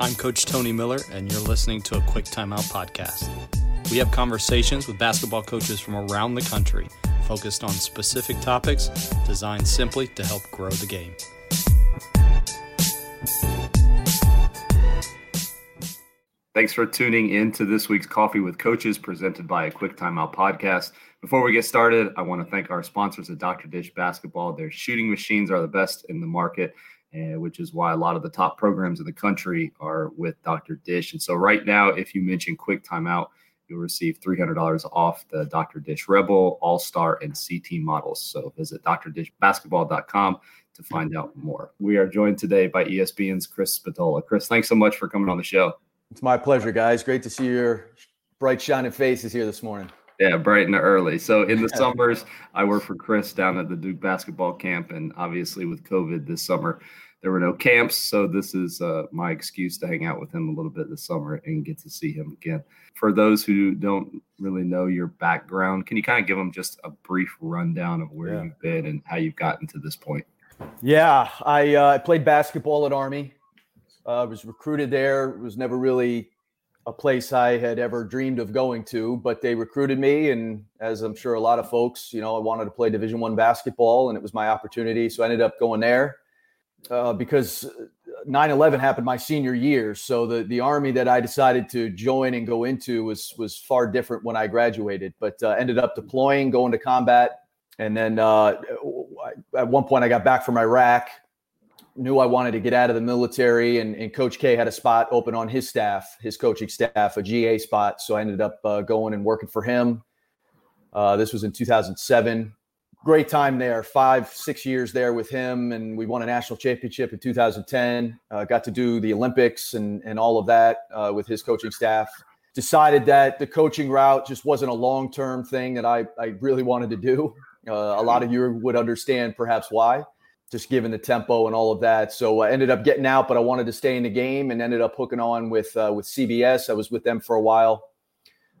I'm Coach Tony Miller, and you're listening to a Quick Timeout podcast. We have conversations with basketball coaches from around the country focused on specific topics designed simply to help grow the game. Thanks for tuning in to this week's Coffee with Coaches presented by a Quick Timeout podcast. Before we get started, I want to thank our sponsors at Dr. Dish Basketball. Their shooting machines are the best in the market, uh, which is why a lot of the top programs in the country are with Dr. Dish. And so, right now, if you mention Quick Timeout, you'll receive $300 off the Dr. Dish Rebel, All Star, and CT models. So, visit drdishbasketball.com to find out more. We are joined today by ESPN's Chris Spatola. Chris, thanks so much for coming on the show. It's my pleasure, guys. Great to see your bright, shining faces here this morning. Yeah, bright and early. So in the summers, I work for Chris down at the Duke basketball camp, and obviously with COVID this summer, there were no camps. So this is uh, my excuse to hang out with him a little bit this summer and get to see him again. For those who don't really know your background, can you kind of give them just a brief rundown of where yeah. you've been and how you've gotten to this point? Yeah, I uh, played basketball at Army. I uh, was recruited there. Was never really a place I had ever dreamed of going to, but they recruited me, and as I'm sure a lot of folks, you know, I wanted to play Division One basketball, and it was my opportunity, so I ended up going there uh, because 9/11 happened my senior year. So the the army that I decided to join and go into was was far different when I graduated, but uh, ended up deploying, going to combat, and then uh, at one point I got back from Iraq knew I wanted to get out of the military, and, and, Coach K had a spot open on his staff, his coaching staff, a GA spot. So I ended up uh, going and working for him. Uh, this was in 2007. Great time there, five, six years there with him, and we won a national championship in 2010. Uh, got to do the Olympics and and all of that uh, with his coaching staff. Decided that the coaching route just wasn't a long term thing that I I really wanted to do. Uh, a lot of you would understand perhaps why just given the tempo and all of that. So I ended up getting out, but I wanted to stay in the game and ended up hooking on with uh, with CBS. I was with them for a while,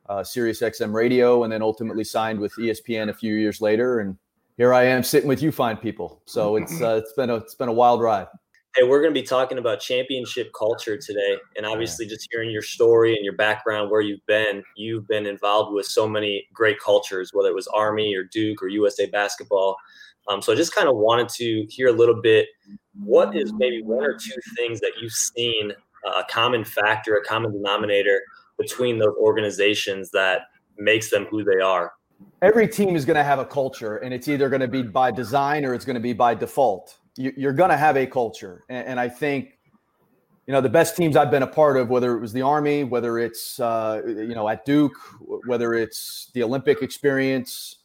uh, Sirius XM Radio, and then ultimately signed with ESPN a few years later. And here I am sitting with you fine people. So it's uh, it's been a it's been a wild ride. Hey, we're going to be talking about championship culture today, and obviously, just hearing your story and your background, where you've been, you've been involved with so many great cultures, whether it was Army or Duke or USA basketball. Um, so I just kind of wanted to hear a little bit. What is maybe one or two things that you've seen uh, a common factor, a common denominator between those organizations that makes them who they are? Every team is going to have a culture, and it's either going to be by design or it's going to be by default. You, are going to have a culture, and, and, I think you know the best teams I've been a part of, whether it was the Army, whether it's uh, you know at Duke, whether it's the Olympic experience,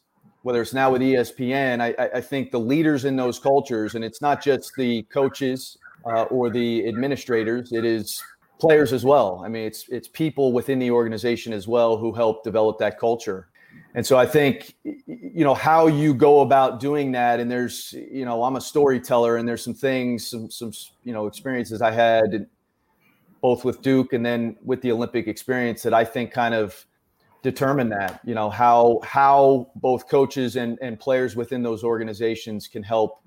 whether it's now with ESPN, I, I think the leaders in those cultures, and it's not just the coaches uh, or the administrators, it is players as well. I mean, it's it's people within the organization as well who help develop that culture. And so I think you know how you go about doing that. And there's you know I'm a storyteller, and there's some things, some some you know experiences I had both with Duke and then with the Olympic experience that I think kind of determine that you know how how both coaches and, and players within those organizations can help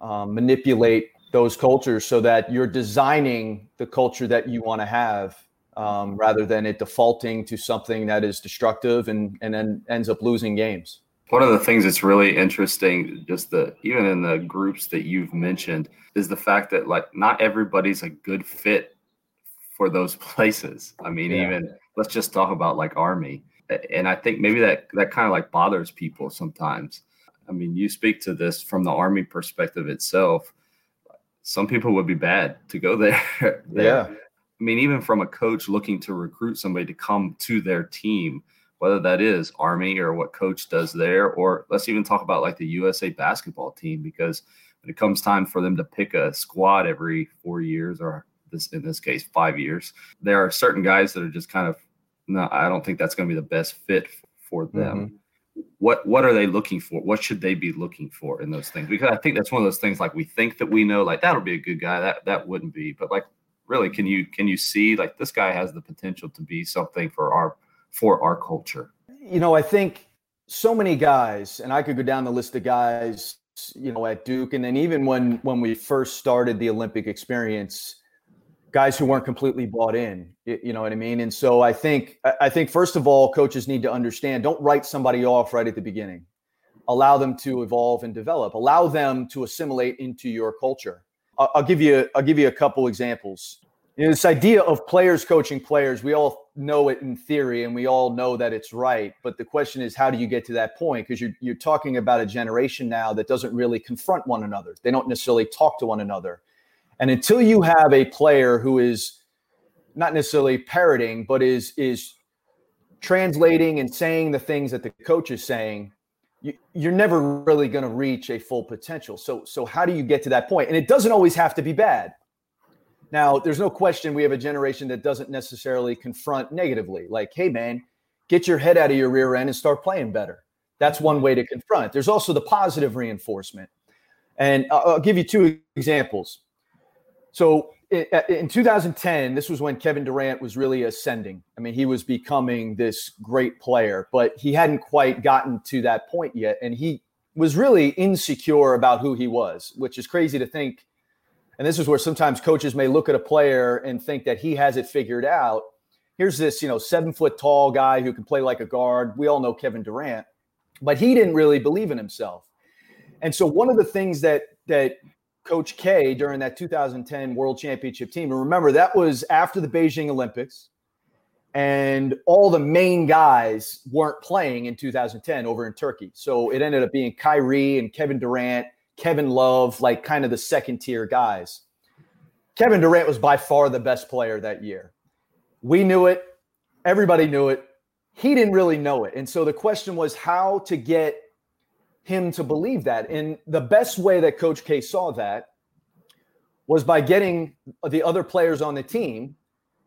um, manipulate those cultures so that you're designing the culture that you want to have um, rather than it defaulting to something that is destructive and and then ends up losing games. One of the things that's really interesting just the even in the groups that you've mentioned is the fact that like not everybody's a good fit for those places i mean yeah. even let's just talk about like army and i think maybe that that kind of like bothers people sometimes i mean you speak to this from the army perspective itself some people would be bad to go there, there. yeah i mean even from a coach looking to recruit somebody to come to their team whether that is army or what coach does there or let's even talk about like the usa basketball team because when it comes time for them to pick a squad every four years or this in this case five years there are certain guys that are just kind of no, I don't think that's going to be the best fit for them. Mm-hmm. What what are they looking for? What should they be looking for in those things? Because I think that's one of those things like we think that we know, like that'll be a good guy. That that wouldn't be, but like really, can you can you see like this guy has the potential to be something for our for our culture? You know, I think so many guys, and I could go down the list of guys you know, at Duke, and then even when when we first started the Olympic experience, guys who weren't completely bought in. You know what I mean? And so I think I think first of all, coaches need to understand: don't write somebody off right at the beginning. Allow them to evolve and develop. Allow them to assimilate into your culture. I'll, give you I'll give you a couple examples. You know, this idea of players coaching players, we all know it in theory and we all know that it's right. But the question is, how do you get to that point? Because you're, you're talking about a generation now that doesn't really confront one another, they don't necessarily talk to one another. And until you have a player who is not necessarily parroting, but is is translating and saying the things that the coach is saying, you, you're never really going to reach a full potential. So so how do you get to that point? And it doesn't always have to be bad. Now, there's no question we have a generation that doesn't necessarily confront negatively, like, hey, man, get your head out of your rear end and start playing better. That's one way to confront. There's also the positive reinforcement. And uh, I'll give you two examples. So uh, in 2010, this was when Kevin Durant was really ascending. I mean, he was becoming this great player, but he hadn't quite gotten to that point yet. And he was really insecure about who he was, which is crazy to think and this is where sometimes coaches may look at a player and think that he has it figured out. Here's this, you know, seven foot tall guy who can play like a guard. We all know Kevin Durant, but he didn't really believe in himself. And so one of the things that that Coach K during that 2010 World Championship team, and remember that was after the Beijing Olympics, and all the main guys weren't playing in 2010 over in Turkey. So it ended up being Kyrie and Kevin Durant Kevin Love, like kind of the second tier guys. Kevin Durant was by far the best player that year. We knew it. Everybody knew it. He didn't really know it. And so the question was how to get him to believe that. And the best way that Coach K saw that was by getting the other players on the team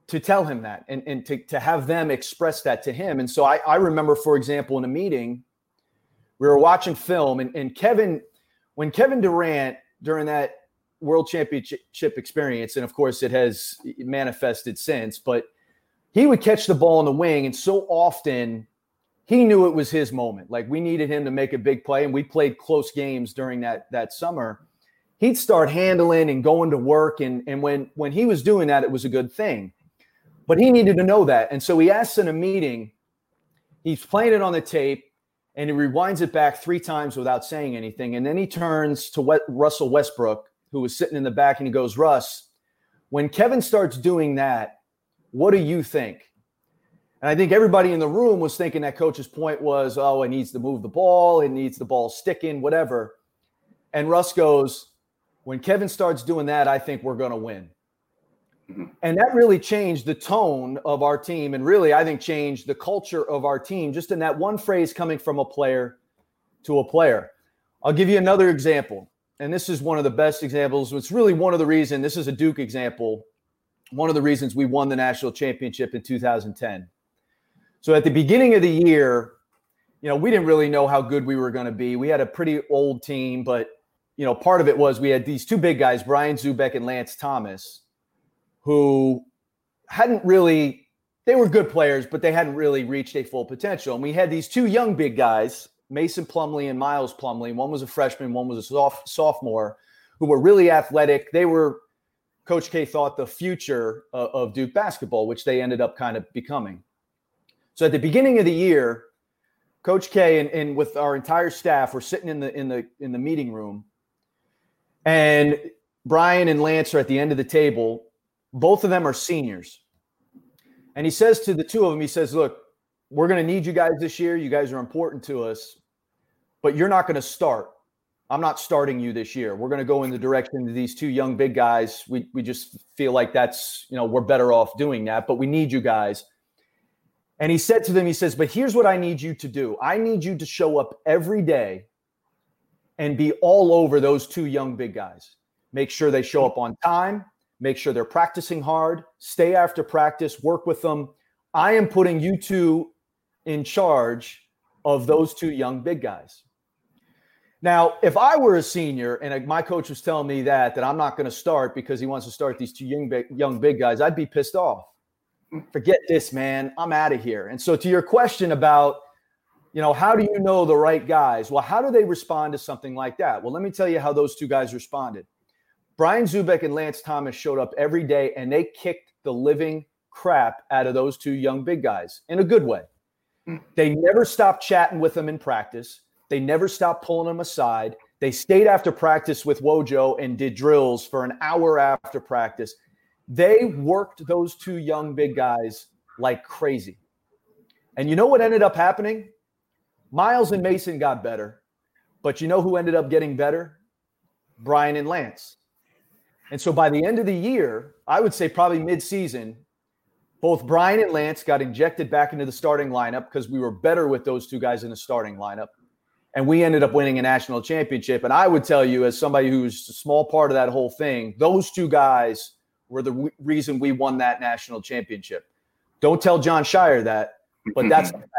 to tell him that and, and to, to have them express that to him. And so I, I remember, for example, in a meeting, we were watching film and, and Kevin when Kevin Durant during that World Championship experience, and of course it has manifested since, but he would catch the ball in the wing, and so often he knew it was his moment. Like we needed him to make a big play, and we played close games during that that summer. He'd start handling and going to work, and and when when he was doing that, it was a good thing. But he needed to know that, and so he asked in a meeting. He's playing it on the tape and he rewinds it back three times without saying anything. And then he turns to Russell Westbrook, who was sitting in the back, and he goes, Russ, when Kevin starts doing that, what do you think? And I think everybody in the room was thinking that coach's point was, oh, it needs to move the ball, it needs the ball sticking, whatever. And Russ goes, when Kevin starts doing that, I think we're going to win. Mm-hmm. And that really changed the tone of our team and really, I think, changed the culture of our team just in that one phrase coming from a player to a player. I'll give you another example. And this is one of the best examples. It's really one of the reasons, this is a Duke example, one of the reasons we won the national championship in 2010. So at the beginning of the year, you know, we didn't really know how good we were going to be. We had a pretty old team, but, you know, part of it was we had these two big guys, Brian Zoubek and Lance Thomas who hadn't really they were good players, but they hadn't really reached a full potential. And we had these two young big guys, Mason Plumlee and Miles Plumlee. One was a freshman, one was a soft, sophomore, who were really athletic. They were, Coach K thought, the future of, of Duke basketball, which they ended up kind of becoming. So at the beginning of the year, Coach K and, and with our entire staff were sitting in the in the in the meeting room, and Brian and Lance are at the end of the table, both of them are seniors. And he says to the two of them, he says, Look, we're going to need you guys this year. You guys are important to us, but you're not going to start. I'm not starting you this year. We're going to go in the direction of these two young big guys. We, we just feel like that's, you know, we're better off doing that, but we need you guys. And he said to them, he says, But here's what I need you to do I need you to show up every day and be all over those two young big guys. Make sure they show up on time make sure they're practicing hard, stay after practice, work with them. I am putting you two in charge of those two young big guys. Now, if I were a senior and my coach was telling me that that I'm not going to start because he wants to start these two young big, young big guys, I'd be pissed off. Forget this, man. I'm out of here. And so, to your question about You know, how do you know the right guys? Well, how do they respond to something like that? Well, let me tell you how those two guys responded. Brian Zoubek and Lance Thomas showed up every day and they kicked the living crap out of those two young big guys in a good way. They never stopped chatting with them in practice. They never stopped pulling them aside. They stayed after practice with Wojo and did drills for an hour after practice. They worked those two young big guys like crazy. And you know what ended up happening? Miles and Mason got better. But you know who ended up getting better? Brian and Lance. And so by the end of the year, I would say probably mid-season, both Brian and Lance got injected back into the starting lineup because we were better with those two guys in the starting lineup. And we ended up winning a national championship. And I would tell you, as somebody who's a small part of that whole thing, those two guys were the re- reason we won that national championship. Don't tell Jon Scheyer that, but that's a fact.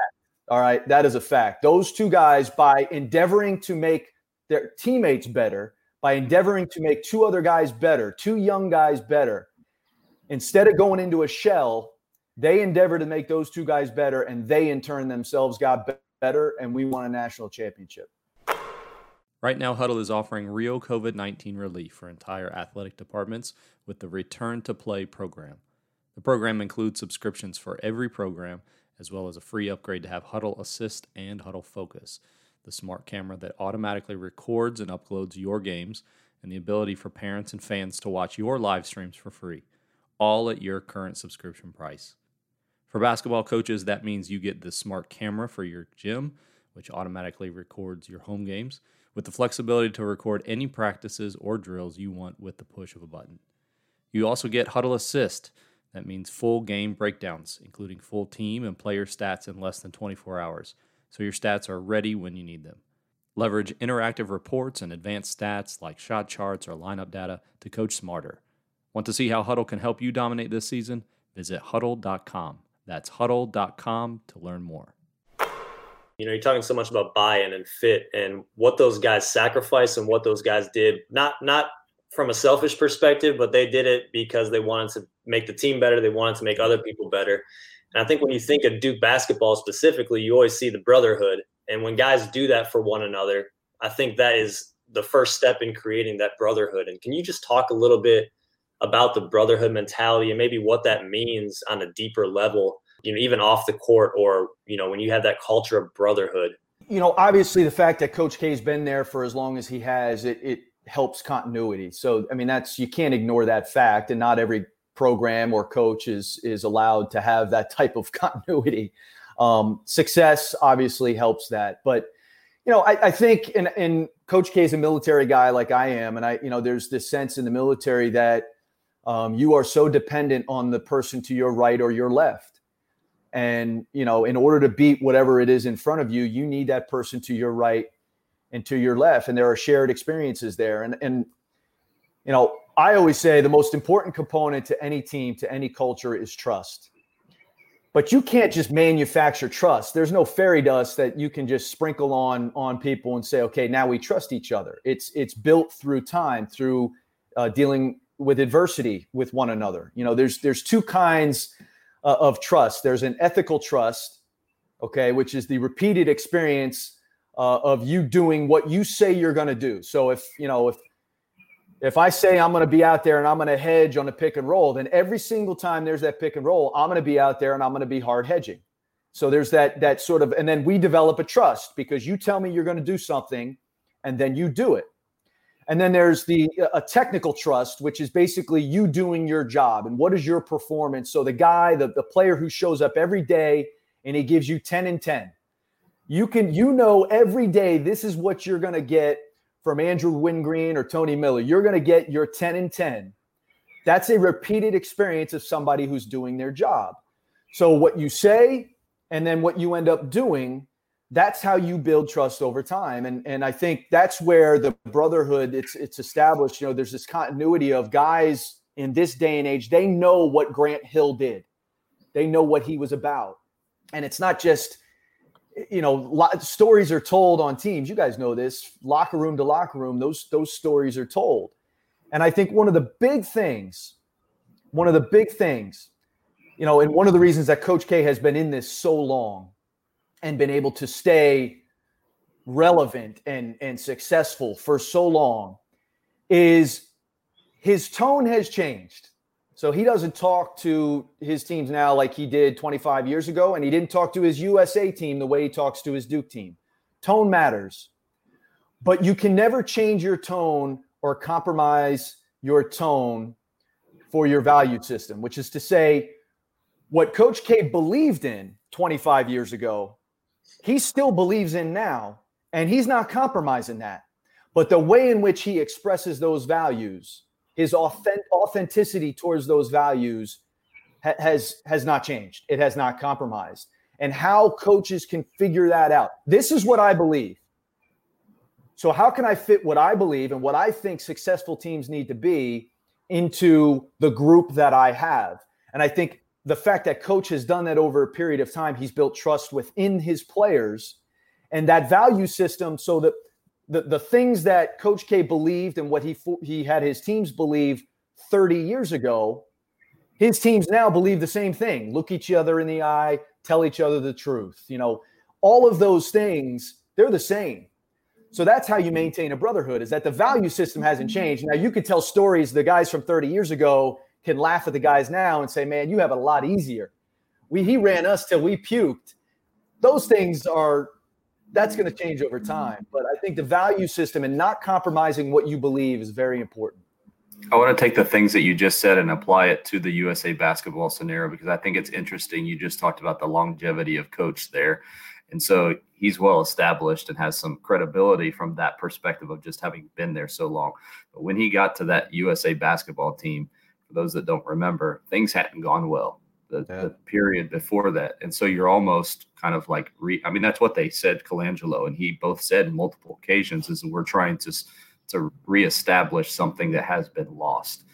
All right. That is a fact. Those two guys, by endeavoring to make their teammates better, by endeavoring to make two other guys better, two young guys better, instead of going into a shell, they endeavor to make those two guys better, and they in turn themselves got better, and we won a national championship. Right now, Hudl is offering real COVID 19 relief for entire athletic departments with the Return to Play program. The program includes subscriptions for every program, as well as a free upgrade to have Hudl Assist and Hudl Focus, the smart camera that automatically records and uploads your games, and the ability for parents and fans to watch your live streams for free all at your current subscription price. For basketball coaches, that means you get the smart camera for your gym, which automatically records your home games, with the flexibility to record any practices or drills you want with the push of a button. You also get Hudl Assist. That means full game breakdowns, including full team and player stats in less than 24 hours, so your stats are ready when you need them. Leverage interactive reports and advanced stats like shot charts or lineup data to coach smarter. Want to see how Hudl can help you dominate this season? Visit hudl.com. That's hudl.com to learn more. You know, you're talking so much about buy-in and fit and what those guys sacrificed and what those guys did. Not not from a selfish perspective, but they did it because they wanted to make the team better. They wanted to make other people better. And I think when you think of Duke basketball specifically, you always see the brotherhood. And when guys do that for one another, I think that is the first step in creating that brotherhood. And can you just talk a little bit about the brotherhood mentality and maybe what that means on a deeper level, you know, even off the court or, you know, when you have that culture of brotherhood? You know, obviously the fact that Coach K's been there for as long as he has, it, it helps continuity. So, I mean, that's, you can't ignore that fact. And not every program or coach is, is allowed to have that type of continuity. Um, success obviously helps that. But, you know, I, I think, and, Coach K is a military guy like I am. And I, you know, there's this sense in the military that, um, you are so dependent on the person to your right or your left. And, you know, in order to beat whatever it is in front of you, you need that person to your right and to your left. And there are shared experiences there. And, and, you know, I always say the most important component to any team, to any culture is trust. But you can't just manufacture trust. There's no fairy dust that you can just sprinkle on on people and say, okay, now we trust each other. It's it's built through time, through uh, dealing with adversity with one another. You know, there's there's two kinds uh, of trust. There's an ethical trust, okay, which is the repeated experience uh, of you doing what you say you're going to do. So if you know if if I say I'm going to be out there and I'm going to hedge on a pick and roll, then every single time there's that pick and roll, I'm going to be out there and I'm going to be hard hedging. So there's that that sort of, and then we develop a trust because you tell me you're going to do something, and then you do it. And then there's the uh, a technical trust, which is basically you doing your job and what is your performance. So the guy, the, the player who shows up every day and he gives you 10 and 10. You can you know every day this is what you're gonna get from Andrew Wingreen or Tony Miller. You're gonna get your 10 and 10. That's a repeated experience of somebody who's doing their job. So what you say and then what you end up doing that's how you build trust over time. And and i think that's where the brotherhood it's it's established you know there's this continuity of guys in this day and age they know what grant hill did. They know what he was about. And it's not just you know stories are told on teams. You guys know this locker room to locker room those those stories are told. And i think one of the big things one of the big things you know and one of the reasons that coach k has been in this so long and been able to stay relevant and and successful for so long is his tone has changed. So he doesn't talk to his teams now like he did 25 years ago, and he didn't talk to his USA team the way he talks to his Duke team. Tone matters, but you can never change your tone or compromise your tone for your value system, which is to say, what Coach K believed in 25 years ago, he still believes in now, and he's not compromising that. But the way in which he expresses those values, his authentic, authenticity towards those values ha- has has not changed. It has not compromised. And how coaches can figure that out. This is what I believe. So how can I fit what I believe and what I think successful teams need to be into the group that I have? And I think the fact that coach has done that over a period of time, he's built trust within his players and that value system so that the, the things that Coach K believed and what he he had his teams believe 30 years ago, his teams now believe the same thing. Look each other in the eye, tell each other the truth. You know, all of those things, they're the same. So that's how you maintain a brotherhood is that the value system hasn't changed. Now you could tell stories the guys from 30 years ago can laugh at the guys now and say, "Man, you have it a lot easier." We he ran us till we puked. Those things are that's going to change over time. But I think the value system and not compromising what you believe is very important. I want to take the things that you just said and apply it to the USA basketball scenario because I think it's interesting. You just talked about the longevity of coach there. And so he's well established and has some credibility from that perspective of just having been there so long. But when he got to that USA basketball team, for those that don't remember, things hadn't gone well the, yeah. the, period before that. And so you're almost kind of like, re, I mean, that's what they said, Colangelo and he both said multiple occasions is we're trying to, to reestablish something that has been lost.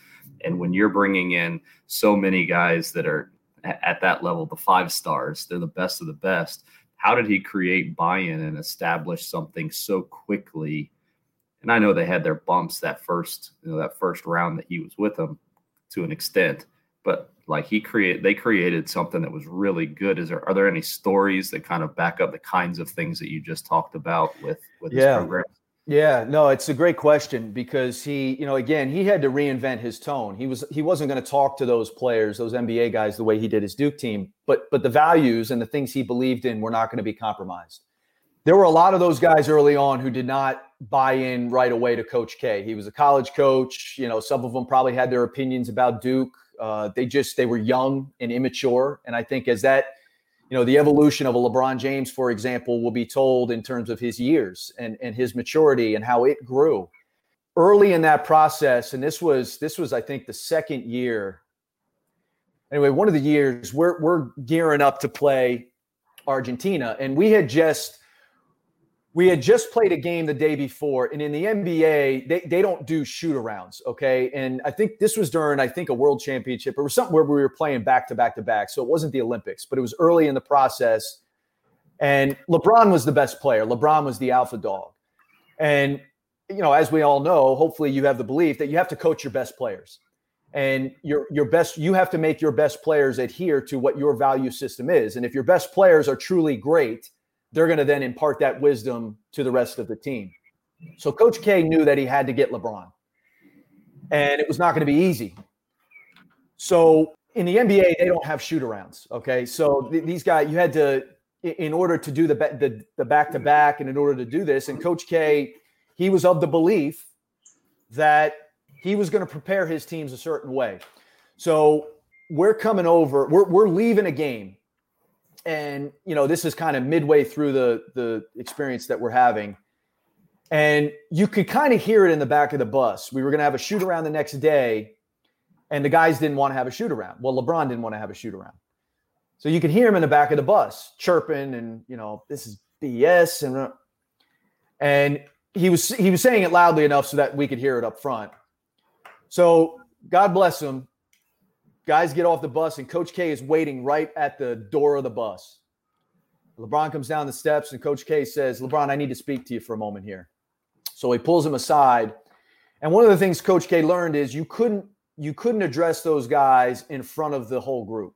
And when you're bringing in so many guys that are at that level, the five stars, they're the best of the best. How did he create buy-in and establish something so quickly? And I know they had their bumps that first, you know, that first round that he was with them to an extent, but like he created they created something that was really good. Is there are there any stories that kind of back up the kinds of things that you just talked about with with yeah. this program? Yeah no it's a great question because he you know again he had to reinvent his tone. He was he wasn't going to talk to those players those nba guys the way he did his duke team but but the values and the things he believed in were not going to be compromised. There were a lot of those guys early on who did not buy in right away to coach k he was a college coach you know some of them probably had their opinions about duke uh, they just they were young and immature, and I think as that you know the evolution of a LeBron James, for example, will be told in terms of his years and and his maturity and how it grew early in that process. And this was this was I think the second year. Anyway, one of the years we're we're gearing up to play Argentina, and we had just we had just played a game the day before and in the nba they, they don't do shoot arounds okay? And i think this was during i think a world championship. Was something where we were playing back to back to back so it wasn't the olympics but it was early in the process. And lebron was the best player. Lebron was the alpha dog. And you know as we all know hopefully you have the belief that you have to coach your best players. And your your best you have to make your best players adhere to what your value system is. And if your best players are truly great they're going to then impart that wisdom to the rest of the team. So Coach K knew that he had to get LeBron, and it was not going to be easy. So in the NBA, they don't have shoot arounds. Okay, so th- these guys, you had to, in order to do the the the back to back, and in order to do this, and Coach K, he was of the belief that he was going to prepare his teams a certain way. So we're coming over, we're we're leaving a game and you know this is kind of midway through the the experience that we're having. And you could kind of hear it in the back of the bus. We were going to have a shoot around the next day and the guys didn't want to have a shoot around. Well lebron didn't want to have a shoot around. So you could hear him in the back of the bus chirping and you know this is bs and uh, and he was he was saying it loudly enough so that we could hear it up front. So god bless him Guys get off the bus, and Coach K is waiting right at the door of the bus. LeBron comes down the steps, and Coach K says, LeBron, I need to speak to you for a moment here. So he pulls him aside. And one of the things Coach K learned is you couldn't you couldn't address those guys in front of the whole group.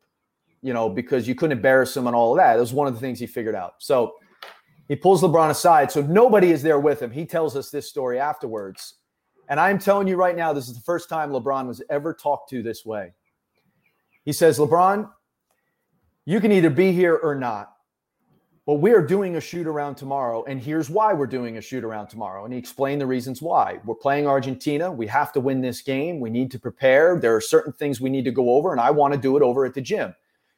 you know, because you couldn't embarrass him and all of that. It was one of the things he figured out. So he pulls LeBron aside. So nobody is there with him. He tells us this story afterwards. And I'm telling you right now, this is the first time LeBron was ever talked to this way. He says, LeBron, you can either be here or not. But we are doing a shoot around tomorrow, and here's why we're doing a shoot around tomorrow. And he explained the reasons why. We're playing Argentina. We have to win this game. We need to prepare. There are certain things we need to go over, and I want to do it over at the gym.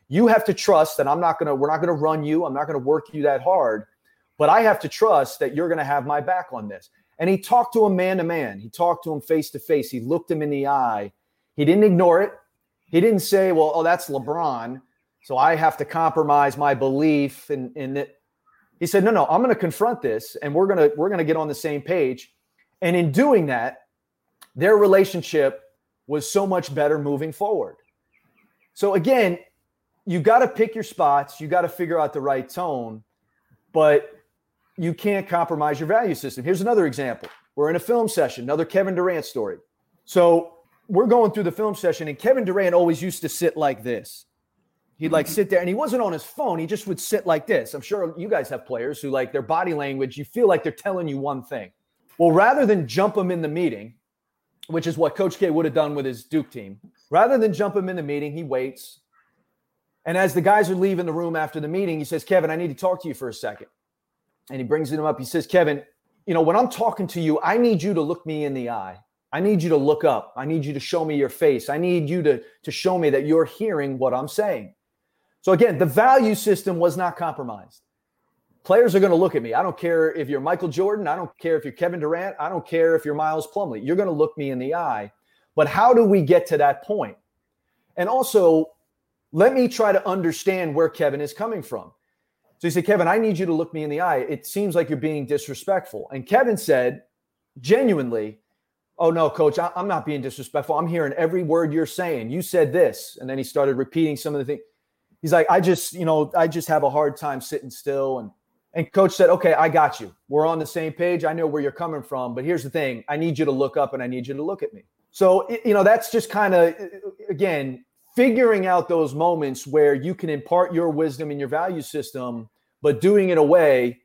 You have to trust that I'm not going to, we're not going to run you. I'm not going to work you that hard, but I have to trust that you're going to have my back on this. And he talked to him man to man. He talked to him face to face. He looked him in the eye. He didn't ignore it. He didn't say, well, oh, that's LeBron. So I have to compromise my belief in, in it. He said, no, no, I'm going to confront this and we're going to, we're going to get on the same page. And in doing that, their relationship was so much better moving forward. So again, you got to pick your spots. You got to figure out the right tone, but you can't compromise your value system. Here's another example. We're in a film session, another Kevin Durant story. So we're going through the film session, and Kevin Durant always used to sit like this. He'd like sit there and he wasn't on his phone. He just would sit like this. I'm sure you guys have players who like their body language, you feel like they're telling you one thing. Well, rather than jump him in the meeting, which is what Coach K would have done with his Duke team, rather than jump him in the meeting, he waits. And as the guys are leaving the room after the meeting, he says, Kevin, I need to talk to you for a second. And he brings him up. He says, Kevin, you know, when I'm talking to you, I need you to look me in the eye. I need you to look up. I need you to show me your face. I need you to, to show me that you're hearing what I'm saying. So again, the value system was not compromised. Players are going to look at me. I don't care if you're Michael Jordan. I don't care if you're Kevin Durant. I don't care if you're Miles Plumlee. You're going to look me in the eye. But how do we get to that point? And also, let me try to understand where Kevin is coming from. So he said, Kevin, I need you to look me in the eye. It seems like you're being disrespectful. And Kevin said, genuinely, Oh, no, coach, I'm not being disrespectful. I'm hearing every word you're saying. You said this. And then he started repeating some of the things he's like, I just, you know, I just have a hard time sitting still. And and coach said, okay, I got you. We're on the same page. I know where you're coming from, but here's the thing: I need you to look up and I need you to look at me. So you know, that's just kind of uh, uh, again figuring out those moments where you can impart your wisdom and your value system, but doing it a way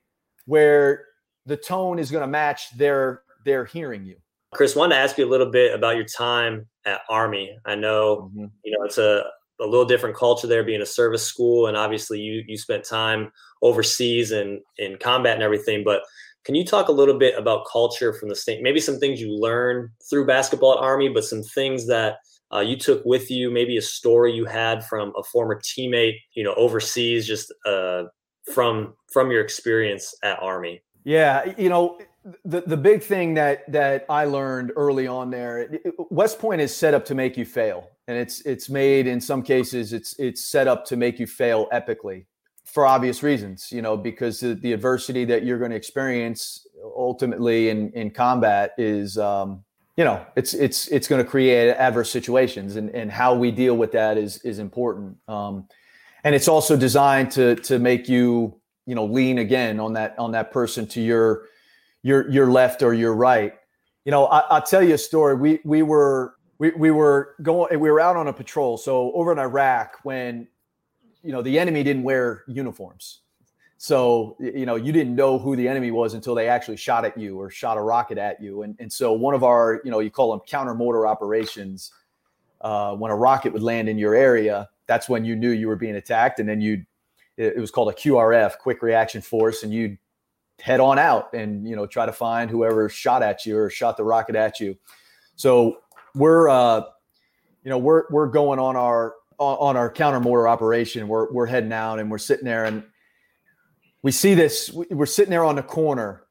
where the tone is going to match their their hearing you. Chris, wanted to ask you a little bit about your time at Army. I know mm-hmm. you know it's a a little different culture there being a service school and obviously you you spent time overseas and in combat and everything but can you talk a little bit about culture from the state maybe some things you learned through basketball at army but some things that uh, you took with you maybe a story you had from a former teammate you know overseas just uh, from from your experience at army yeah you know the, the big thing that that I learned early on there, West Point is set up to make you fail, and it's it's made in some cases it's it's set up to make you fail epically for obvious reasons, you know, because the, the adversity that you're going to experience ultimately in in combat is, um, you know, it's it's it's going to create adverse situations, and and how we deal with that is is important, um, and it's also designed to to make you you know lean again on that on that person to your your your left or your right. You know, I, will tell you a story. We we were we, we were going we were out on a patrol. So over in Iraq, when you know the enemy didn't wear uniforms, so you know you didn't know who the enemy was until they actually shot at you or shot a rocket at you. And and so one of our you know you call them counter mortar operations. Uh, when a rocket would land in your area, that's when you knew you were being attacked, and then you it was called a QRF, quick reaction force, and you'd head on out and you know try to find whoever shot at you or shot the rocket at you. So we're uh, you know we're we're going on our on our counter mortar operation. We're we're heading out and we're sitting there and we see this. We're sitting there on the corner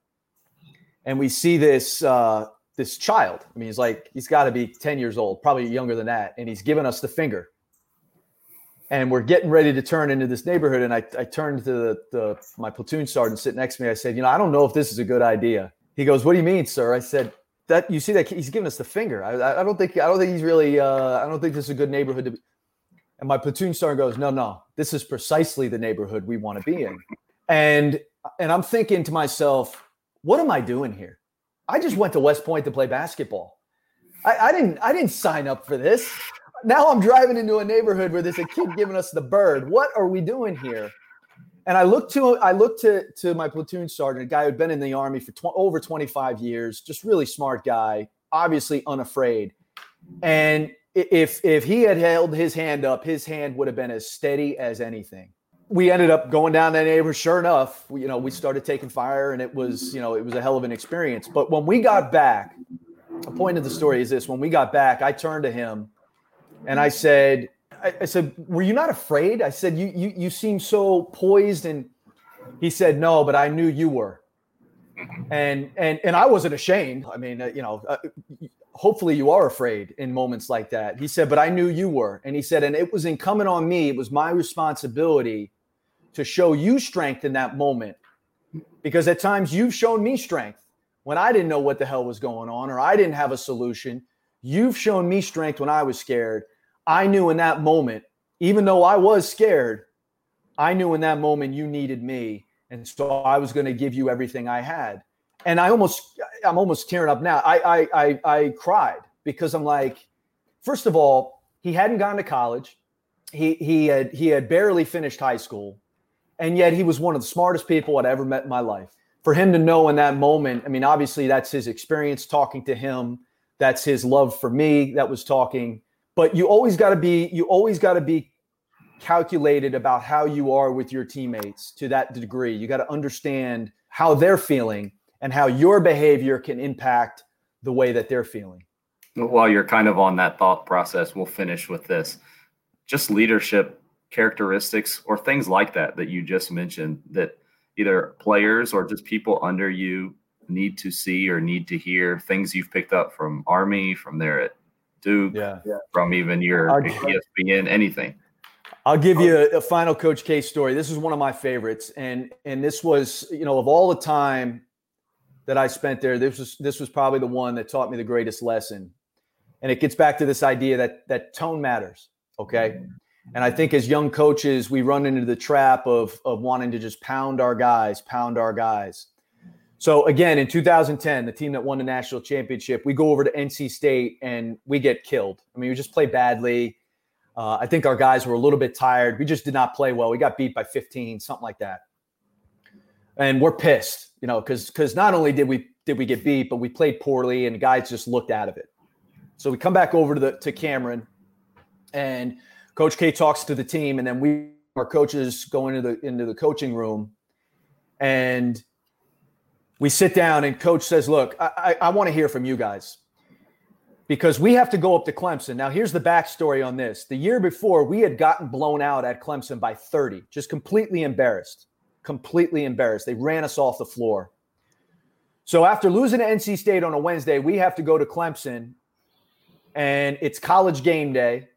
and we see this uh, this child. I mean, he's like he's got to be ten years old, probably younger than that, and he's giving us the finger and we're getting ready to turn into this neighborhood. And I, I turned to the, the, my platoon sergeant sitting next to me. I said, you know, I don't know if this is a good idea. He goes, what do you mean, sir? I said, that you see that he's giving us the finger. I, I don't think, I don't think he's really, uh, I don't think this is a good neighborhood to be. And my platoon sergeant goes, no, no, this is precisely the neighborhood we want to be in. And, and I'm thinking to myself, what am I doing here? I just went to West Point to play basketball. I, I didn't, I didn't sign up for this. Now I'm driving into a neighborhood where there's a kid giving us the bird. What are we doing here? And I looked to I looked to to my platoon sergeant, a guy who'd been in the army for tw- over 25 years, just really smart guy, obviously unafraid. And if if he had held his hand up, his hand would have been as steady as anything. We ended up going down that neighborhood. Sure enough, we, you know, we started taking fire, and it was you know it was a hell of an experience. But when we got back, the point of the story is this: when we got back, I turned to him, and I said, I, I said, "Were you not afraid?" I said, "You you you seem so poised," and he said, "No, but I knew you were." And and and I wasn't ashamed. I mean, uh, you know, uh, hopefully you are afraid in moments like that. He said, but I knew you were. And he said, and it was incumbent on me, it was my responsibility to show you strength in that moment. Because at times you've shown me strength when I didn't know what the hell was going on or I didn't have a solution. You've shown me strength when I was scared. I knew in that moment, even though I was scared, I knew in that moment you needed me. And so I was going to give you everything I had and I almost I'm almost tearing up now. I I I, I cried because I'm like, first of all, he hadn't gone to college. He he had he had barely finished high school, and yet he was one of the smartest people I'd ever met in my life. For him to know in that moment, I mean, obviously that's his experience talking to him. That's his love for me that was talking. But you always got to be you always got to be calculated about how you are with your teammates to that degree. You got to understand how they're feeling and how your behavior can impact the way that they're feeling. While you're kind of on that thought process, we'll finish with this. Just leadership characteristics or things like that that you just mentioned that either players or just people under you need to see or need to hear things you've picked up from Army, from there at Duke, yeah. from even your ESPN, anything. I'll give you a, a, final Coach K story. This is one of my favorites, and and this was you know of all the time that I spent there, this was this was probably the one that taught me the greatest lesson. And it gets back to this idea that that tone matters. Okay. And I think as young coaches, we run into the trap of of wanting to just pound our guys, pound our guys. So again, in 2010, the team that won the national championship, we go over to NC State and we get killed. I mean, we just play badly. Uh, I think our guys were a little bit tired. We just did not play well. We got beat by 15, something like that and we're pissed, you know, because because not only did we did we get beat, but we played poorly, and the guys just looked out of it. So we come back over to the to Cameron, and Coach K talks to the team, and then we our coaches go into the into the coaching room, and we sit down, and Coach says, "Look, I, I, I want to hear from you guys." Because we have to go up to Clemson. Now, here's the backstory on this. The year before, we had gotten blown out at Clemson by 30, just completely embarrassed completely embarrassed. They ran us off the floor. So after losing to NC State on a Wednesday, we have to go to Clemson, and it's college game day.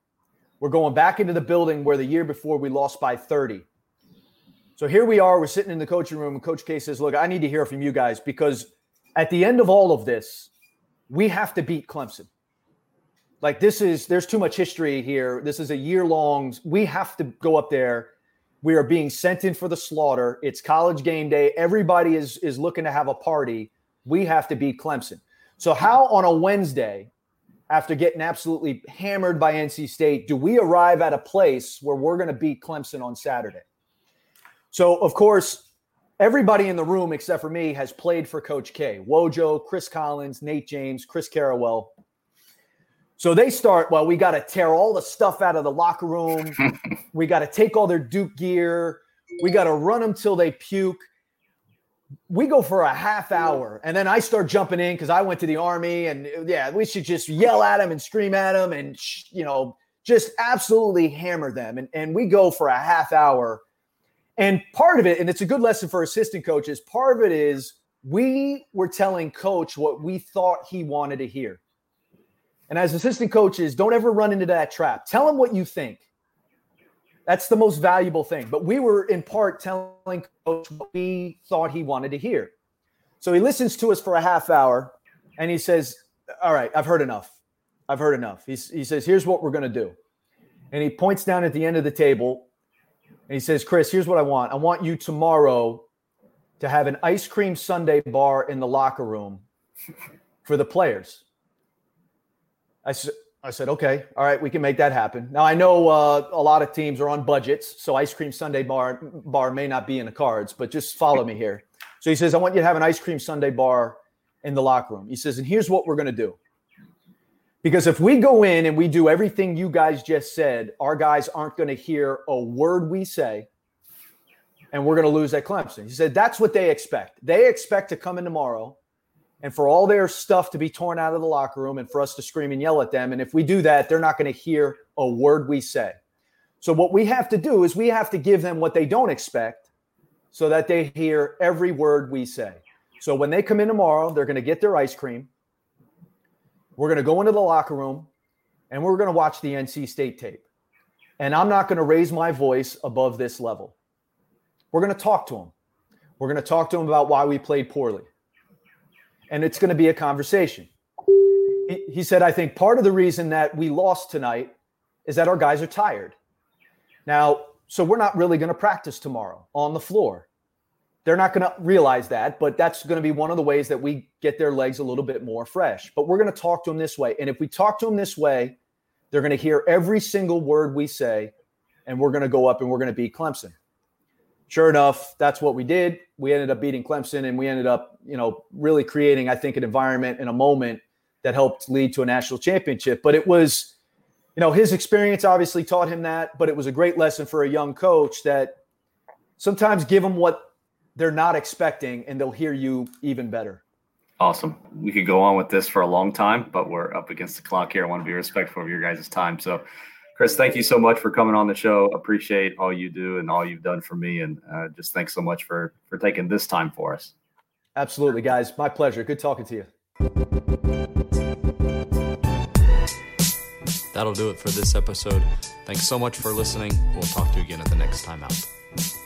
We're going back into the building where the year before we lost by 30. So here we are. We're sitting in the coaching room, Coach K says, Look, I need to hear from you guys because at the end of all of this, we have to beat Clemson. Like, this is, there's too much history here. This is a year long. We have to go up there we are being sent in for the slaughter. It's college game day. Everybody is is looking to have a party. We have to beat Clemson. So how on a Wednesday, after getting absolutely hammered by NC State, do we arrive at a place where we're going to beat Clemson on Saturday? So of course, everybody in the room except for me has played for Coach K. Wojo, Chris Collins, Nate James, Chris Carrawell. So they start, well, we got to tear all the stuff out of the locker room. we got to take all their Duke gear. We got to run them till they puke. We go for a half hour. And then I start jumping in because I went to the army. And uh, yeah, we should just yell at them and scream at them and, you know, just absolutely hammer them. And, and we go for a half hour. And part of it, and it's a good lesson for assistant coaches, part of it is we were telling coach what we thought he wanted to hear. And as assistant coaches, don't ever run into that trap. Tell him what you think. That's the most valuable thing. But we were in part telling coach what we thought he wanted to hear. So he listens to us for a half hour and he says, All right, I've heard enough. I've heard enough. He's, he says, Here's what we're going to do. And he points down at the end of the table and he says, Chris, here's what I want. I want you tomorrow to have an ice cream sundae bar in the locker room for the players. I said, I said, okay, all right, we can make that happen. Now I know uh, a lot of teams are on budgets, so ice cream sundae bar bar may not be in the cards, but just follow me here. So he says, I want you to have an ice cream sundae bar in the locker room. He says, and here's what we're going to do. Because if we go in and we do everything you guys just said, our guys aren't going to hear a word we say, and we're going to lose at Clemson. He said, that's what they expect. They expect to come in tomorrow and for all their stuff to be torn out of the locker room and for us to scream and yell at them. And if we do that, they're not going to hear a word we say. So, what we have to do is we have to give them what they don't expect so that they hear every word we say. So, when they come in tomorrow, they're going to get their ice cream. We're going to go into the locker room and we're going to watch the NC State tape. And I'm not going to raise my voice above this level. We're going to talk to them. We're going to talk to them about why we played poorly and it's going to be a conversation. He, he said, I think part of the reason that we lost tonight is that our guys are tired. Now, so we're not really going to practice tomorrow on the floor. They're not going to realize that, but that's going to be one of the ways that we get their legs a little bit more fresh. But we're going to talk to them this way. And if we talk to them this way, they're going to hear every single word we say, and we're going to go up and we're going to beat Clemson sure enough, that's what we did. We ended up beating Clemson, and we ended up, you know, really creating, I think, an environment and a moment that helped lead to a national championship. But it was, you know, his experience obviously taught him that, but it was a great lesson for a young coach that sometimes give them what they're not expecting, and they'll hear you even better. Awesome. We could go on with this for a long time, but we're up against the clock here. I want to be respectful of your guys' time. So Chris, thank you so much for coming on the show. Appreciate all you do and all you've done for me, and uh, just thanks so much for for taking this time for us. Absolutely, guys. My pleasure. Good talking to you. That'll do it for this episode. Thanks so much for listening. We'll talk to you again at the next time out.